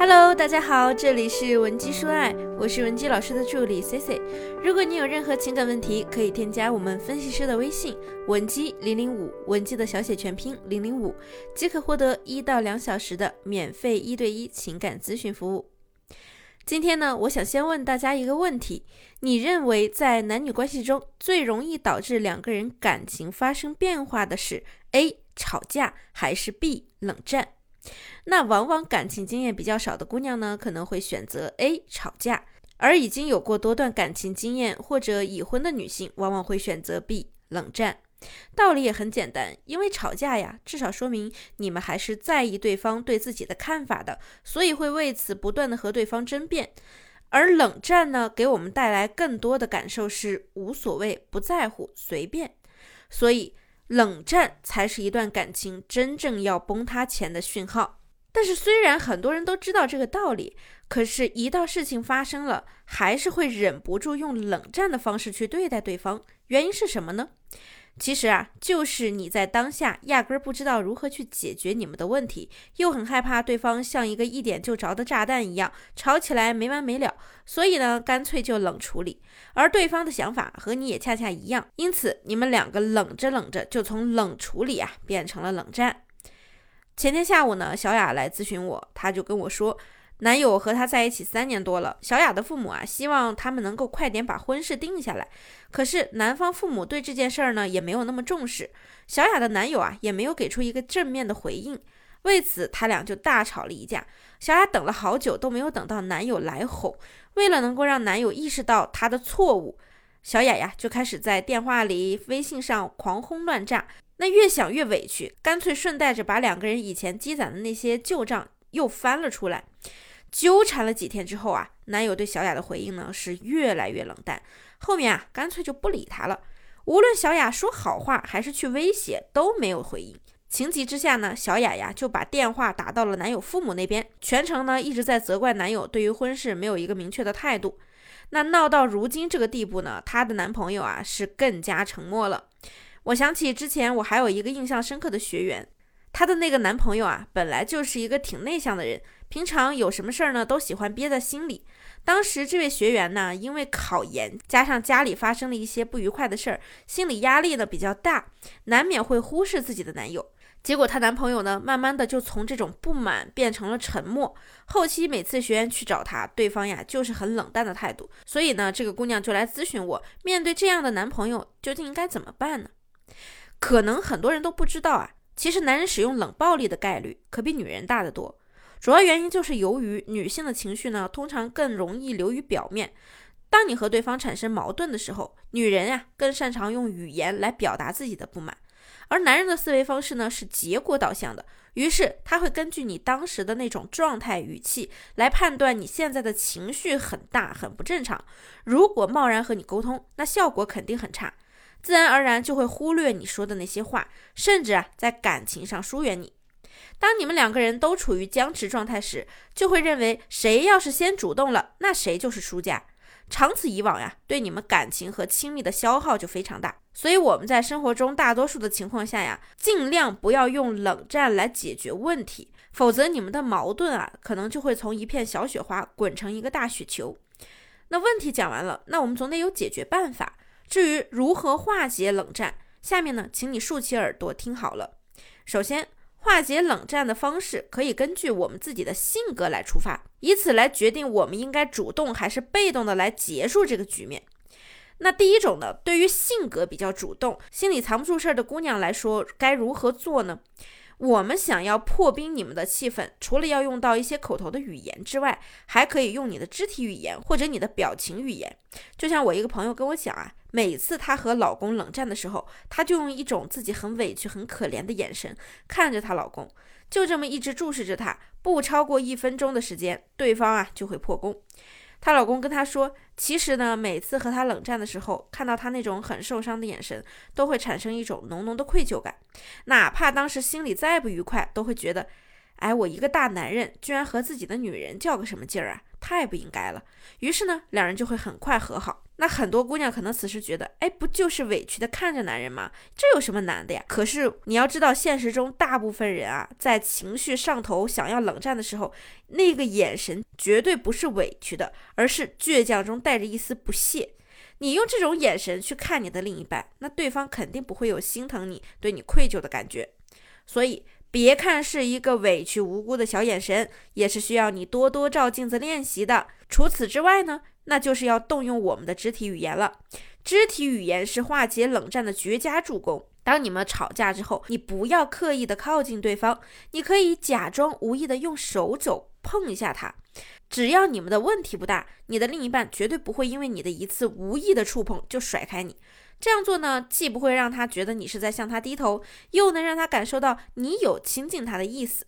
Hello，大家好，这里是文姬说爱，我是文姬老师的助理 C C。如果你有任何情感问题，可以添加我们分析师的微信文姬零零五，文姬的小写全拼零零五，即可获得一到两小时的免费一对一情感咨询服务。今天呢，我想先问大家一个问题：你认为在男女关系中最容易导致两个人感情发生变化的是 A 吵架还是 B 冷战？那往往感情经验比较少的姑娘呢，可能会选择 A 吵架；而已经有过多段感情经验或者已婚的女性，往往会选择 B 冷战。道理也很简单，因为吵架呀，至少说明你们还是在意对方对自己的看法的，所以会为此不断的和对方争辩。而冷战呢，给我们带来更多的感受是无所谓、不在乎、随便。所以冷战才是一段感情真正要崩塌前的讯号。但是虽然很多人都知道这个道理，可是，一到事情发生了，还是会忍不住用冷战的方式去对待对方。原因是什么呢？其实啊，就是你在当下压根儿不知道如何去解决你们的问题，又很害怕对方像一个一点就着的炸弹一样吵起来没完没了，所以呢，干脆就冷处理。而对方的想法和你也恰恰一样，因此你们两个冷着冷着，就从冷处理啊变成了冷战。前天下午呢，小雅来咨询我，她就跟我说。男友和她在一起三年多了，小雅的父母啊，希望他们能够快点把婚事定下来。可是男方父母对这件事儿呢，也没有那么重视。小雅的男友啊，也没有给出一个正面的回应。为此，他俩就大吵了一架。小雅等了好久都没有等到男友来哄。为了能够让男友意识到他的错误，小雅呀就开始在电话里、微信上狂轰乱炸。那越想越委屈，干脆顺带着把两个人以前积攒的那些旧账又翻了出来。纠缠了几天之后啊，男友对小雅的回应呢是越来越冷淡，后面啊干脆就不理她了。无论小雅说好话还是去威胁，都没有回应。情急之下呢，小雅呀就把电话打到了男友父母那边，全程呢一直在责怪男友对于婚事没有一个明确的态度。那闹到如今这个地步呢，她的男朋友啊是更加沉默了。我想起之前我还有一个印象深刻的学员，她的那个男朋友啊本来就是一个挺内向的人。平常有什么事儿呢，都喜欢憋在心里。当时这位学员呢，因为考研，加上家里发生了一些不愉快的事儿，心理压力呢比较大，难免会忽视自己的男友。结果她男朋友呢，慢慢的就从这种不满变成了沉默。后期每次学员去找她，对方呀就是很冷淡的态度。所以呢，这个姑娘就来咨询我，面对这样的男朋友，究竟应该怎么办呢？可能很多人都不知道啊，其实男人使用冷暴力的概率可比女人大得多。主要原因就是由于女性的情绪呢，通常更容易流于表面。当你和对方产生矛盾的时候，女人呀更擅长用语言来表达自己的不满，而男人的思维方式呢是结果导向的。于是他会根据你当时的那种状态、语气来判断你现在的情绪很大、很不正常。如果贸然和你沟通，那效果肯定很差，自然而然就会忽略你说的那些话，甚至啊在感情上疏远你。当你们两个人都处于僵持状态时，就会认为谁要是先主动了，那谁就是输家。长此以往呀，对你们感情和亲密的消耗就非常大。所以我们在生活中大多数的情况下呀，尽量不要用冷战来解决问题，否则你们的矛盾啊，可能就会从一片小雪花滚成一个大雪球。那问题讲完了，那我们总得有解决办法。至于如何化解冷战，下面呢，请你竖起耳朵听好了。首先。化解冷战的方式可以根据我们自己的性格来出发，以此来决定我们应该主动还是被动的来结束这个局面。那第一种呢，对于性格比较主动、心里藏不住事儿的姑娘来说，该如何做呢？我们想要破冰你们的气氛，除了要用到一些口头的语言之外，还可以用你的肢体语言或者你的表情语言。就像我一个朋友跟我讲啊，每次她和老公冷战的时候，她就用一种自己很委屈、很可怜的眼神看着她老公，就这么一直注视着他，不超过一分钟的时间，对方啊就会破功。她老公跟她说，其实呢，每次和她冷战的时候，看到她那种很受伤的眼神，都会产生一种浓浓的愧疚感。哪怕当时心里再不愉快，都会觉得，哎，我一个大男人，居然和自己的女人较个什么劲儿啊？太不应该了。于是呢，两人就会很快和好。那很多姑娘可能此时觉得，哎，不就是委屈的看着男人吗？这有什么难的呀？可是你要知道，现实中大部分人啊，在情绪上头想要冷战的时候，那个眼神绝对不是委屈的，而是倔强中带着一丝不屑。你用这种眼神去看你的另一半，那对方肯定不会有心疼你、对你愧疚的感觉。所以，别看是一个委屈无辜的小眼神，也是需要你多多照镜子练习的。除此之外呢？那就是要动用我们的肢体语言了。肢体语言是化解冷战的绝佳助攻。当你们吵架之后，你不要刻意的靠近对方，你可以假装无意的用手肘碰一下他。只要你们的问题不大，你的另一半绝对不会因为你的一次无意的触碰就甩开你。这样做呢，既不会让他觉得你是在向他低头，又能让他感受到你有亲近他的意思。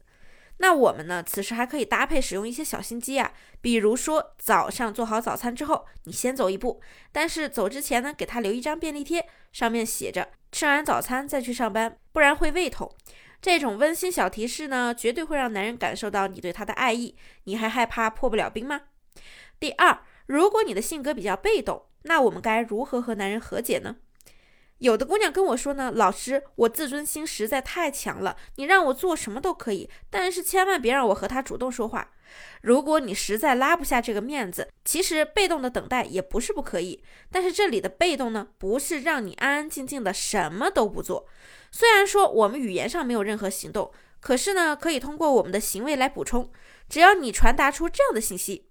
那我们呢？此时还可以搭配使用一些小心机啊，比如说早上做好早餐之后，你先走一步，但是走之前呢，给他留一张便利贴，上面写着“吃完早餐再去上班，不然会胃痛”。这种温馨小提示呢，绝对会让男人感受到你对他的爱意。你还害怕破不了冰吗？第二，如果你的性格比较被动，那我们该如何和男人和解呢？有的姑娘跟我说呢，老师，我自尊心实在太强了，你让我做什么都可以，但是千万别让我和他主动说话。如果你实在拉不下这个面子，其实被动的等待也不是不可以。但是这里的被动呢，不是让你安安静静的什么都不做。虽然说我们语言上没有任何行动，可是呢，可以通过我们的行为来补充。只要你传达出这样的信息，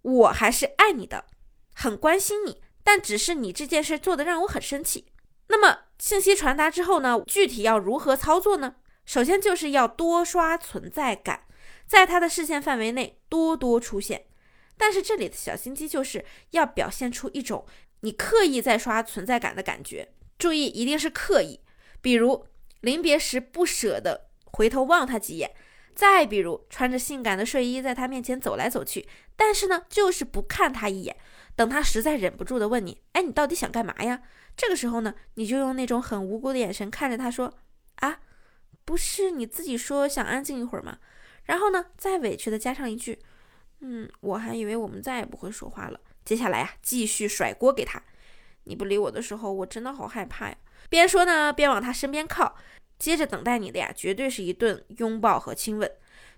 我还是爱你的，很关心你，但只是你这件事做的让我很生气。那么信息传达之后呢？具体要如何操作呢？首先就是要多刷存在感，在他的视线范围内多多出现。但是这里的小心机就是要表现出一种你刻意在刷存在感的感觉。注意，一定是刻意。比如临别时不舍得回头望他几眼，再比如穿着性感的睡衣在他面前走来走去，但是呢，就是不看他一眼。等他实在忍不住的问你：“哎，你到底想干嘛呀？”这个时候呢，你就用那种很无辜的眼神看着他说：“啊，不是你自己说想安静一会儿吗？”然后呢，再委屈的加上一句：“嗯，我还以为我们再也不会说话了。”接下来呀，继续甩锅给他：“你不理我的时候，我真的好害怕呀。”边说呢，边往他身边靠。接着等待你的呀，绝对是一顿拥抱和亲吻。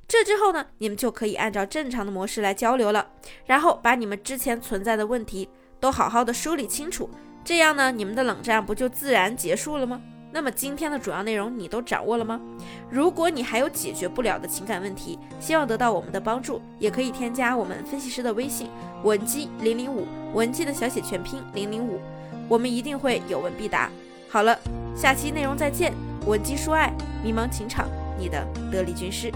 这之后呢，你们就可以按照正常的模式来交流了。然后把你们之前存在的问题都好好的梳理清楚。这样呢，你们的冷战不就自然结束了吗？那么今天的主要内容你都掌握了吗？如果你还有解决不了的情感问题，希望得到我们的帮助，也可以添加我们分析师的微信文姬零零五，文姬的小写全拼零零五，我们一定会有问必答。好了，下期内容再见，文姬说爱，迷茫情场，你的得力军师。